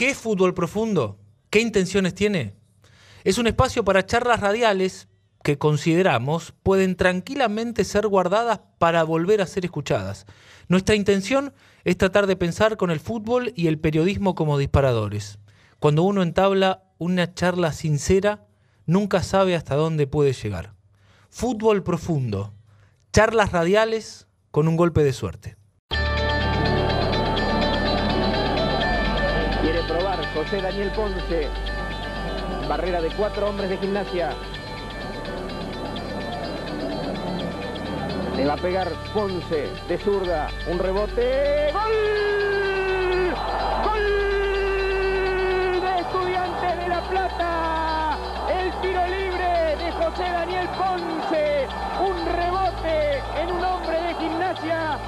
¿Qué es fútbol profundo? ¿Qué intenciones tiene? Es un espacio para charlas radiales que consideramos pueden tranquilamente ser guardadas para volver a ser escuchadas. Nuestra intención es tratar de pensar con el fútbol y el periodismo como disparadores. Cuando uno entabla una charla sincera, nunca sabe hasta dónde puede llegar. Fútbol profundo, charlas radiales con un golpe de suerte. José Daniel Ponce. Barrera de cuatro hombres de gimnasia. Le va a pegar Ponce de zurda. Un rebote. ¡Gol! ¡Gol! De Estudiantes de La Plata. El tiro libre de José Daniel Ponce. Un rebote en un hombre de gimnasia.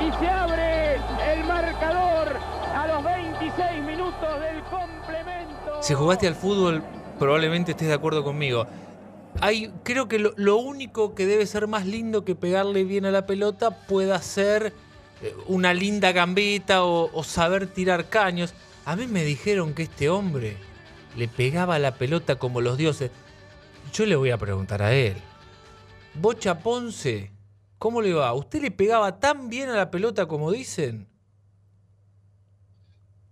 Y se abre el marcador a los 26 minutos del complemento. Si jugaste al fútbol, probablemente estés de acuerdo conmigo. Hay, creo que lo, lo único que debe ser más lindo que pegarle bien a la pelota pueda ser eh, una linda gambeta o, saber tirar caños. A mí me dijeron que este hombre le pegaba la pelota como los dioses. Yo le voy a preguntar a él. Bocha Ponce, ¿cómo le va? ¿Usted le pegaba tan bien a la pelota como dicen?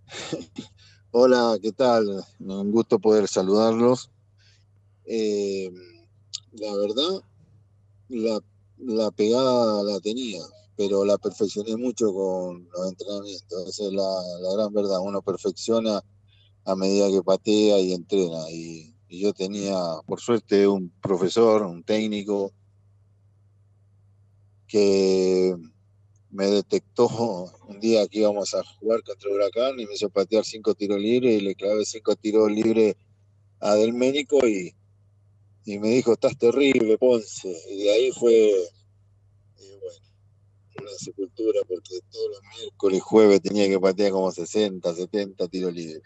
Hola, ¿qué tal? Un gusto poder saludarlos. Eh, la verdad, la, pegada la tenía, pero la perfeccioné mucho con los entrenamientos. Esa es la, la gran verdad. Uno perfecciona a medida que patea y entrena. Y, y, yo tenía, por suerte, un profesor, un técnico, que me detectó un día que íbamos a jugar contra Huracán y me hizo patear cinco tiros libres y le clavé cinco tiros libres a Delménico y, y me dijo, estás terrible, Ponce. Y de ahí fue, y bueno, una sepultura porque todos los miércoles y jueves tenía que patear como 60, 70 tiros libres.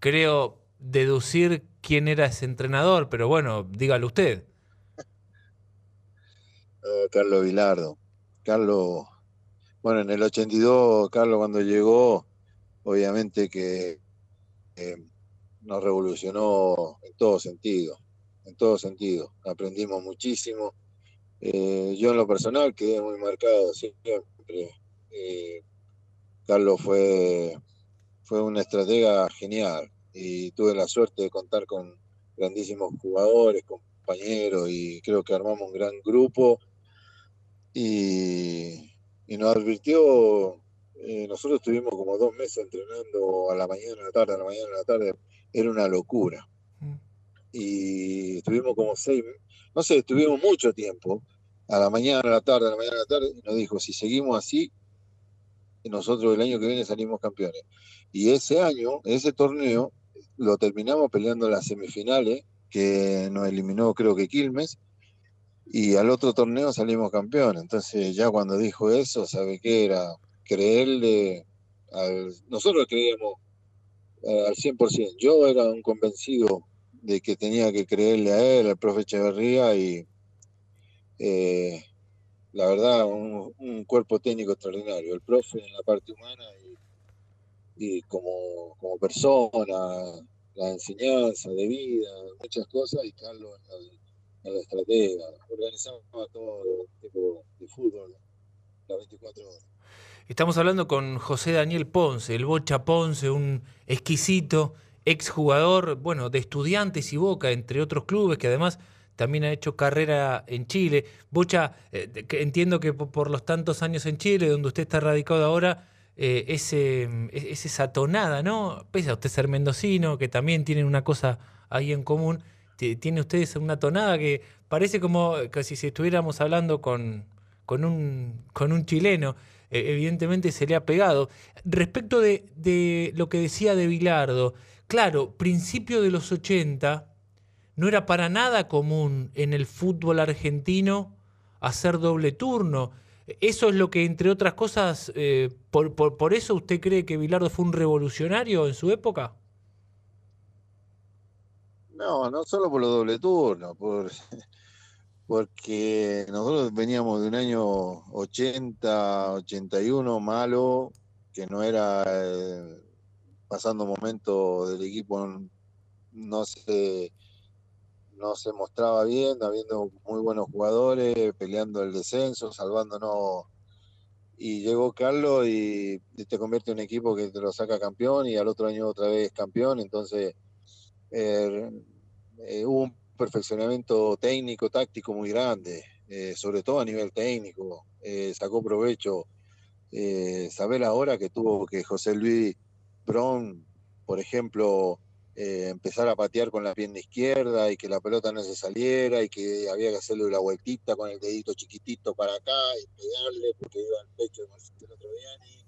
Creo deducir quién era ese entrenador, pero bueno, dígalo usted. Uh, Carlos Vilardo. Carlos bueno, en el 82, Carlos cuando llegó, obviamente que eh, nos revolucionó en todo sentido, en todo sentido. Aprendimos muchísimo. Eh, yo en lo personal quedé muy marcado siempre. Eh, Carlos fue, fue una estratega genial y tuve la suerte de contar con grandísimos jugadores, compañeros y creo que armamos un gran grupo. Y, y nos advirtió, eh, nosotros estuvimos como dos meses entrenando a la mañana, a la tarde, a la mañana, a la tarde, era una locura. Mm. Y estuvimos como seis, no sé, estuvimos mucho tiempo, a la mañana, a la tarde, a la mañana, a la tarde, y nos dijo, si seguimos así, nosotros el año que viene salimos campeones. Y ese año, ese torneo, lo terminamos peleando en las semifinales, que nos eliminó creo que Quilmes, y al otro torneo salimos campeón. Entonces ya cuando dijo eso, ¿sabe qué era? Creerle, al, nosotros creíamos al 100%, yo era un convencido de que tenía que creerle a él, al profe Echeverría, y eh, la verdad, un, cuerpo técnico extraordinario, el profe en la parte humana y, como, como persona, la enseñanza de vida, muchas cosas, y Carlos a la estratega, organizamos todo tipo de fútbol las 24 horas. Estamos hablando con José Daniel Ponce, el Bocha Ponce, un exquisito exjugador, bueno, de estudiantes y Boca, entre otros clubes, que además también ha hecho carrera en Chile. Bocha, eh, entiendo que por los tantos años en Chile, donde usted está radicado ahora, eh, ese, es esa tonada, ¿no? Pese a usted ser mendocino, que también tienen una cosa ahí en común tiene ustedes una tonada que parece como casi si estuviéramos hablando con, con, un, con un chileno. Eh, evidentemente se le ha pegado. Respecto de, de, lo que decía de Bilardo, claro, principio de los 80 no era para nada común en el fútbol argentino hacer doble turno. Eso es lo que, entre otras cosas, eh, por, por, por eso usted cree que Bilardo fue un revolucionario en su época? No, no solo por los doble turnos, por, porque nosotros veníamos de un año 80, 81 malo, que no era, pasando momentos del equipo no se, no se mostraba bien, habiendo muy buenos jugadores, peleando el descenso, salvándonos. Y llegó Carlos y, te convierte en un equipo que te lo saca campeón y al otro año otra vez campeón. Entonces eh, eh, hubo un perfeccionamiento técnico, táctico muy grande, eh, sobre todo a nivel técnico. sacó provecho. saber ahora que tuvo que José Luis Bron, por ejemplo, eh, empezar a patear con la pierna izquierda y que la pelota no se saliera y que había que hacerle la vueltita con el dedito chiquitito para acá y pegarle porque iba al pecho de Marcelo Troviani,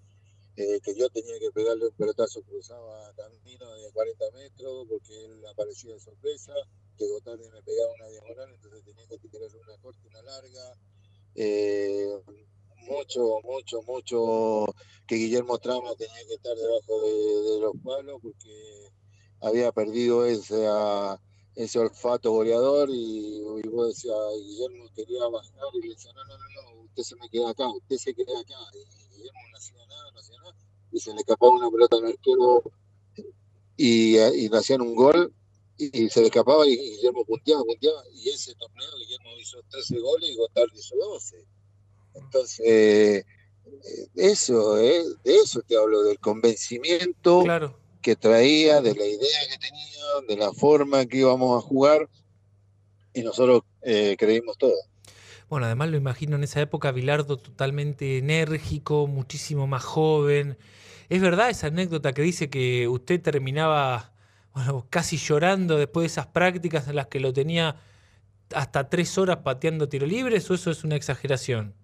eh, que yo tenía que pegarle un pelotazo cruzaba camino de 40 metros porque él aparecía de sorpresa, que Gotardi me pegaba una diagonal, entonces tenía que tirarle una corta, una larga. Eh, mucho, mucho, mucho que Guillermo Trama tenía que estar debajo de, los palos porque había perdido ese, olfato goleador y, vos decías, Guillermo quería bajar y le decía, no, no, no, usted se me queda acá, usted se queda acá. Y Guillermo no hacía nada, no hacía Y se le escapaba una pelota al arquero y, y le hacían un gol y, se le escapaba y Guillermo punteaba, punteaba. Y ese torneo Guillermo hizo 13 goles y Gotardi hizo 12. Entonces, eh, eso, eh, de eso te hablo, del convencimiento que traía, de la idea que tenía, de la forma que íbamos a jugar, y nosotros eh, creímos todo. Bueno, además lo imagino en esa época, Bilardo totalmente enérgico, muchísimo más joven. ¿Es verdad esa anécdota que dice que usted terminaba bueno, casi llorando después de esas prácticas en las que lo tenía hasta tres horas pateando tiro libres o eso es una exageración?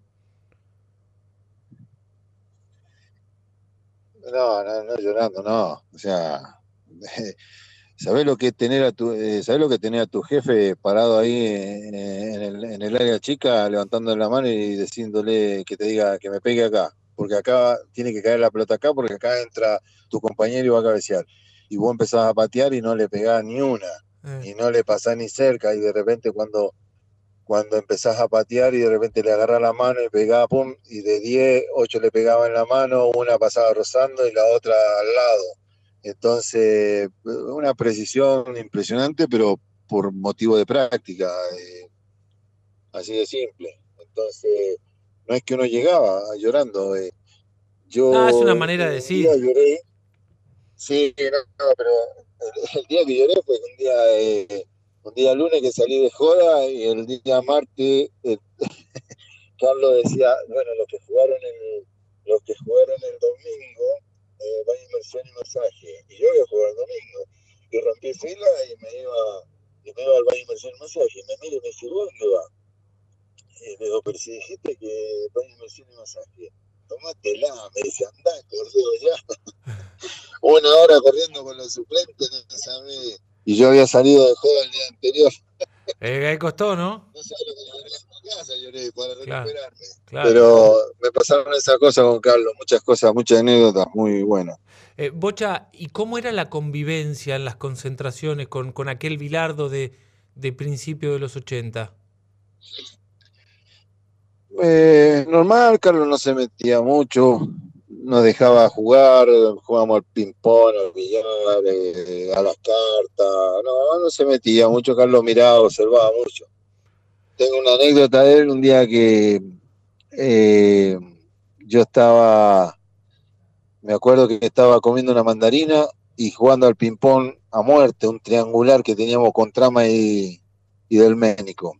No, no, no llorando, no. O sea, ¿sabés lo que tener a tu, eh, lo que tener a tu jefe parado ahí en, el, en, el, área chica, levantando la mano y diciéndole que te diga que me pegue acá? Porque acá tiene que caer la pelota acá, porque acá entra tu compañero y va a cabecear. Y vos empezás a patear y no le pegás ni una, eh. y no le pasás ni cerca, y de repente cuando cuando empezás a patear y de repente le agarra la mano y pegaba, pum, y de 10, 8 le pegaba en la mano, una pasaba rozando y la otra al lado. Entonces, una precisión impresionante, pero por motivo de práctica, eh, así de simple. Entonces, no es que uno llegaba llorando. Eh. Yo, ah, es una manera de decir. Lloré. Sí, no, pero el, día que lloré fue un día... Eh, un día lunes que salí de joda y el día martes eh, Carlos decía, bueno, los que jugaron el, los que jugaron el domingo eh, van a inmersión y masaje. Y yo voy a jugar el domingo. Y rompí fila y me iba, y me iba al baño inmersión y masaje. Y me miro y me dice, ¿dónde va? Y le digo, pero si dijiste que baño inmersión y masaje, tomátela, me dice, andá, corrido ya. Una hora corriendo con los suplentes, no sabés y yo había salido de juego el día anterior. Eh, ahí costó, ¿no? No sé lo que lloré en mi casa, lloré para recuperarme. Pero me pasaron esas cosas con Carlos, muchas cosas, muchas anécdotas muy buenas. Eh, Bocha, ¿y cómo era la convivencia en las concentraciones con, con aquel Bilardo de, de principio de los 80? Eh, normal, Carlos no se metía mucho, nos dejaba jugar, jugábamos al ping-pong, al billar, eh, a las cartas. No, no se metía mucho, Carlos miraba, observaba mucho. Tengo una anécdota de él, un día que eh, yo estaba, me acuerdo que estaba comiendo una mandarina y jugando al ping-pong a muerte, un triangular que teníamos con Trama y, y del Ménico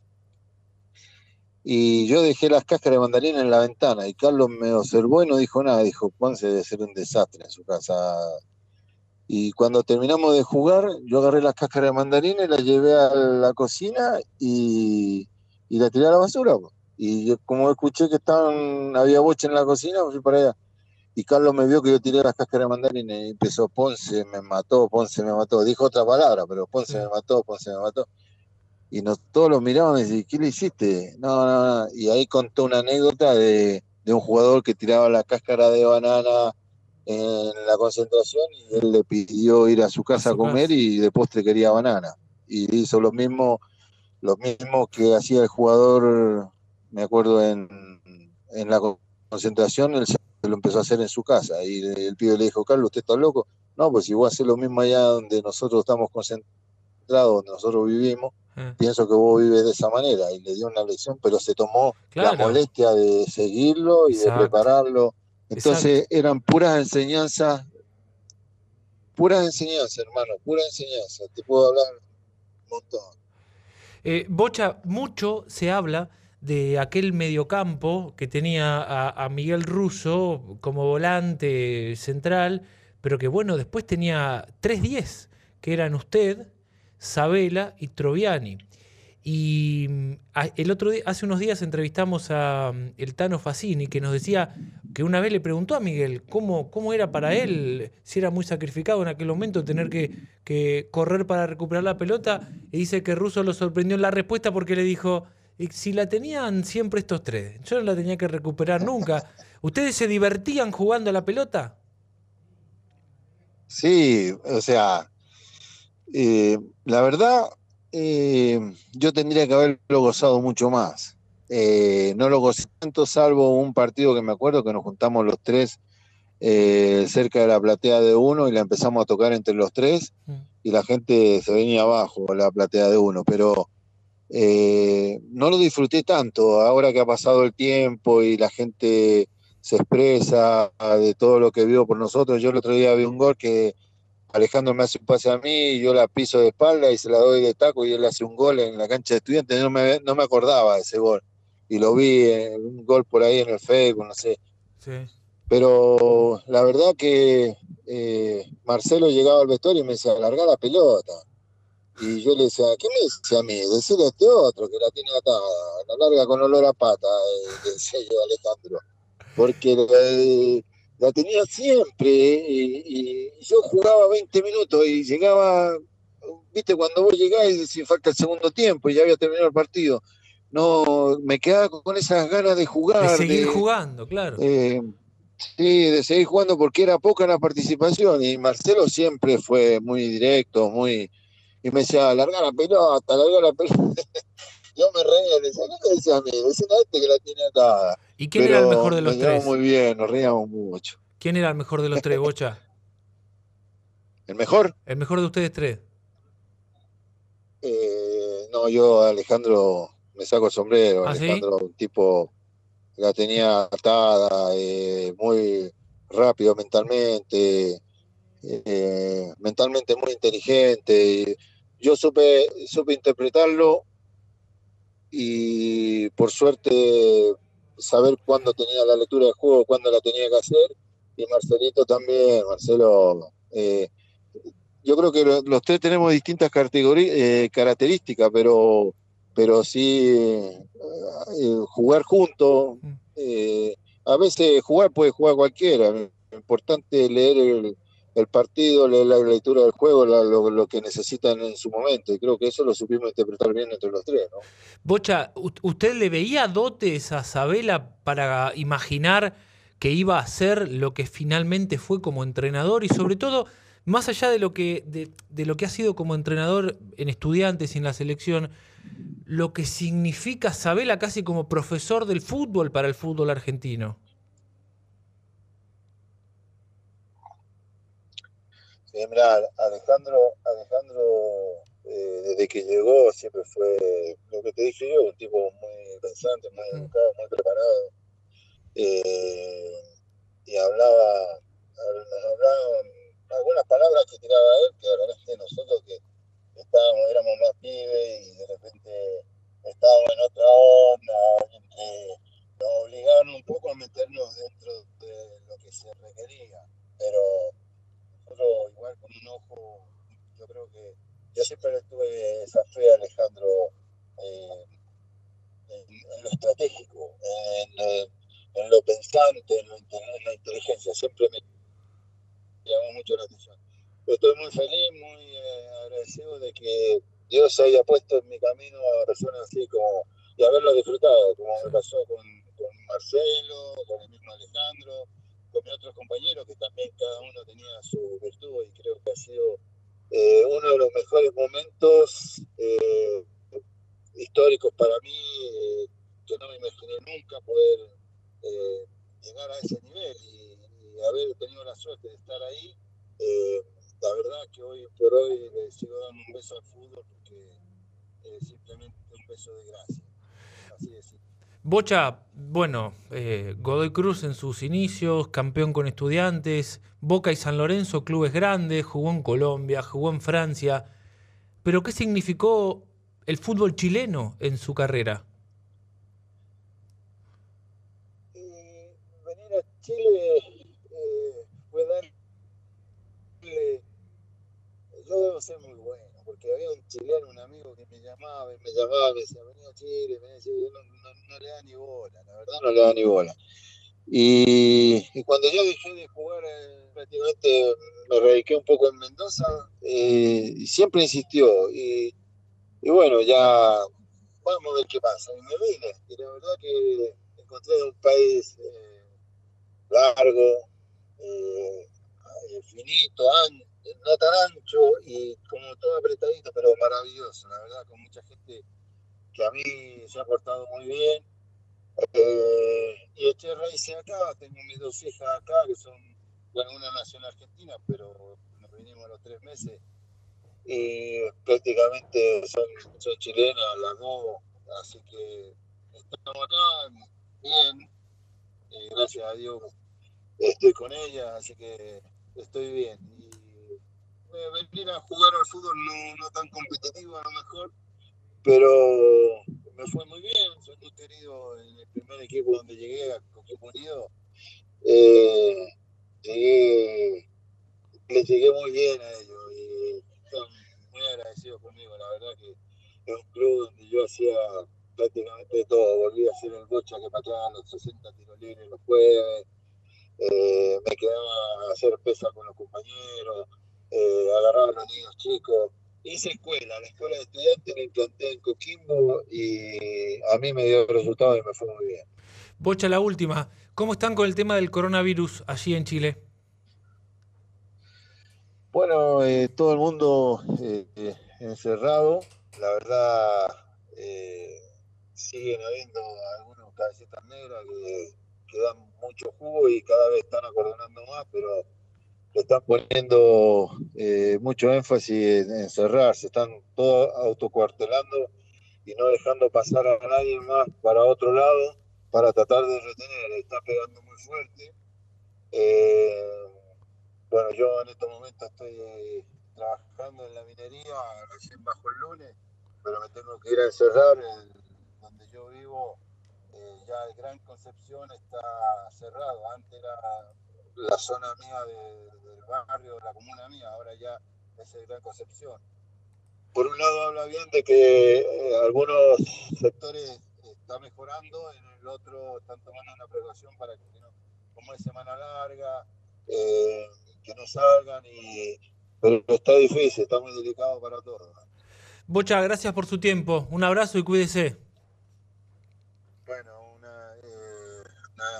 y yo dejé las cáscaras de mandarina en la ventana y Carlos me observó y no dijo nada, dijo, Ponce debe ser un desastre en su casa. Y cuando terminamos de jugar, yo agarré las cáscaras de mandarina y las llevé a la cocina y, y la tiré a la basura. Y yo, como escuché que había boche en la cocina, fui para allá. Y Carlos me vio que yo tiré las cáscaras de mandarina y empezó, Ponce me mató, Ponce me mató. Dijo otra palabra, pero Ponce me mató, Ponce me mató y nos, todos lo miraban y decían, ¿qué le hiciste? No, no, no. Y ahí contó una anécdota de, un jugador que tiraba la cáscara de banana en la concentración y él le pidió ir a su casa a, comer y de postre quería banana. Y hizo lo mismo, lo mismo que hacía el jugador, me acuerdo, en, en la concentración, él se lo empezó a hacer en su casa. Y el pibe le dijo, Carlos, ¿usted está loco? No, pues si vos haces lo mismo allá donde nosotros estamos concentrados, donde nosotros vivimos, ah. pienso que vos vives de esa manera. Y le dio una lección, pero se tomó la molestia de seguirlo y de prepararlo. Entonces eran puras enseñanzas, puras enseñanzas, hermano, puras enseñanzas. Te puedo hablar un montón. Eh, Bocha, mucho se habla de aquel mediocampo que tenía a, Miguel Russo como volante central, pero que bueno, después tenía 3-10, que eran usted, Sabela y Troviani. Y mm, el otro día, hace unos días entrevistamos a mm, el Tano Facini, que nos decía que una vez le preguntó a Miguel cómo, cómo era para él, si era muy sacrificado en aquel momento tener que, que correr para recuperar la pelota, y dice que Russo lo sorprendió en la respuesta porque le dijo, si la tenían siempre estos tres, yo no la tenía que recuperar nunca. ¿Ustedes se divertían jugando a la pelota? Sí, o sea, eh, la verdad, eh, yo tendría que haberlo gozado mucho más. Eh, no lo gocé tanto, salvo un partido que me acuerdo que nos juntamos los tres cerca de la platea de uno y la empezamos a tocar entre los tres y la gente se venía abajo, la platea de uno, pero eh, no lo disfruté tanto. Ahora que ha pasado el tiempo y la gente se expresa de todo lo que vio por nosotros. Yo el otro día vi un gol que Alejandro me hace un pase a mí, yo la piso de espalda y se la doy de taco y él hace un gol en la cancha de estudiantes. No me, no me acordaba de ese gol. Y lo vi, en, un gol por ahí en el Facebook, no sé. Pero la verdad que eh, Marcelo llegaba al vestuario y me decía, larga la pelota. Y yo le decía, ¿qué me dice a mí? Decirle a este otro que la tiene atada, la larga con olor a pata, eh, decía yo Alejandro. Porque la, tenía siempre y, yo jugaba 20 minutos y llegaba, viste, cuando vos llegás y sin falta el segundo tiempo y ya había terminado el partido. No, me quedaba con esas ganas de jugar. De seguir jugando, claro. Eh, sí, de seguir jugando porque era poca la participación y Marcelo siempre fue muy directo, muy y me decía, larga la pelota, larga la pelota. Yo me reía, le decía, ¿qué me decía a mí? Decía a este que la tiene atada. ¿Y quién era el mejor de los tres? muy bien, nos reíamos mucho. ¿Quién era el mejor de los tres, Bocha? ¿El mejor? El mejor de ustedes tres. Eh, no, yo Alejandro me saco el sombrero. ¿Ah, Alejandro, un tipo la tenía atada, eh, muy rápido mentalmente, eh, mentalmente muy inteligente yo supe, supe interpretarlo y por suerte saber cuándo tenía la lectura del juego, cuándo la tenía que hacer. Y Marcelito también, Marcelo. Eh, yo creo que los tres tenemos distintas eh, características, pero, pero sí eh, jugar juntos. Mm. a veces jugar puede jugar cualquiera. Lo importante es leer el, el partido, la, lectura del juego, lo, que necesitan en su momento. Y creo que eso lo supimos interpretar bien entre los tres. ¿no? Bocha, ¿usted le veía dotes a Sabela para imaginar que iba a ser lo que finalmente fue como entrenador? Y sobre todo, más allá de lo que, de, lo que ha sido como entrenador en estudiantes y en la selección, lo que significa Sabela casi como profesor del fútbol para el fútbol argentino. Mira, Alejandro, Alejandro eh, desde que llegó siempre fue, lo que te dije yo, un tipo muy pensante, muy educado, muy preparado. Eh, y hablaba, nos hablaban algunas palabras que tiraba él, que realmente nosotros que estábamos, éramos más pibes Con el mismo Alejandro, con otros compañeros que también cada uno tenía su virtud y creo que ha sido eh, uno de los mejores momentos eh, históricos para mí, eh, que no me imaginé nunca poder llegar a ese nivel y, haber tenido la suerte de estar ahí la verdad que hoy por hoy le sigo dando un beso al fútbol porque simplemente un beso de gracia. Así es. Bocha, bueno, eh, Godoy Cruz en sus inicios, campeón con estudiantes, Boca y San Lorenzo, clubes grandes, jugó en Colombia, jugó en Francia. Pero ¿qué significó el fútbol chileno en su carrera? Eh, venir a Chile eh, fue darle... Yo debo ser muy había un chileno, un amigo que me llamaba y me llamaba, me decía, venía a Chile, me decía, yo no, le da ni bola, la verdad no le da ni bola. Y, cuando yo dejé de jugar, eh, prácticamente me radiqué un poco en Mendoza, eh, y siempre insistió. Y, bueno, ya vamos a ver qué pasa. Y me vine, y la verdad que encontré un país eh, largo, finito, ancho no tan ancho y como todo apretadito, pero maravilloso, la verdad, con mucha gente que a mí se ha portado muy bien. Eh, y estoy raíces acá, tengo mis dos hijas acá, que son, bueno, una nación argentina, pero nos vinimos a los tres meses. Y prácticamente son, son chilenas las dos, así que estamos acá bien, gracias a Dios estoy con ellas, así que estoy bien venir a jugar al fútbol no, tan competitivo a lo mejor, pero me fue muy bien, soy muy querido en el primer equipo donde llegué, a Coquimbo Unido. Eh, llegué, les llegué muy bien a ellos y están muy agradecidos conmigo, la verdad que es un club donde yo hacía prácticamente todo, volví a hacer el bocha que pateaba los 60 tiros libres los jueves, eh, me quedaba a hacer pesa con los compañeros, eh, agarraba a los niños chicos. Hice escuela, la escuela de estudiantes la implanté en Coquimbo y a mí me dio resultados y me fue muy bien. Bocha, la última. ¿Cómo están con el tema del coronavirus allí en Chile? Bueno, eh, todo el mundo eh, encerrado. La verdad, siguen habiendo algunos cabecitas negras que, que dan mucho jugo y cada vez están acordonando más, pero están poniendo eh, mucho énfasis en, cerrar, se están todos autocuartelando y no dejando pasar a nadie más para otro lado para tratar de retener. Está pegando muy fuerte. Eh, bueno, yo en estos momentos estoy trabajando en la minería, recién bajo el lunes, pero me tengo que ir a encerrar. donde yo vivo, eh, ya el Gran Concepción está cerrado. Antes era la zona mía del barrio, la comuna mía, ahora ya es el Gran Concepción. Por un lado habla bien de que eh, algunos sectores están mejorando, en el otro están tomando una precaución para que no, como es semana larga, eh, que no salgan y pero está difícil, está muy delicado para todos. Bocha, gracias por su tiempo. Un abrazo y cuídese. Bueno,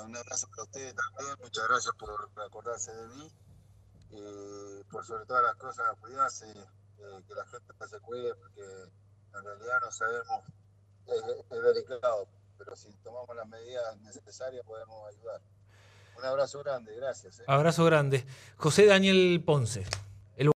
un abrazo para ustedes también, muchas gracias por acordarse de mí y por sobre todas las cosas cuidarse, eh, que la gente se cuide porque en realidad no sabemos, es, delicado, pero si tomamos las medidas necesarias podemos ayudar. Un abrazo grande, gracias. Eh. Abrazo grande. José Daniel Ponce.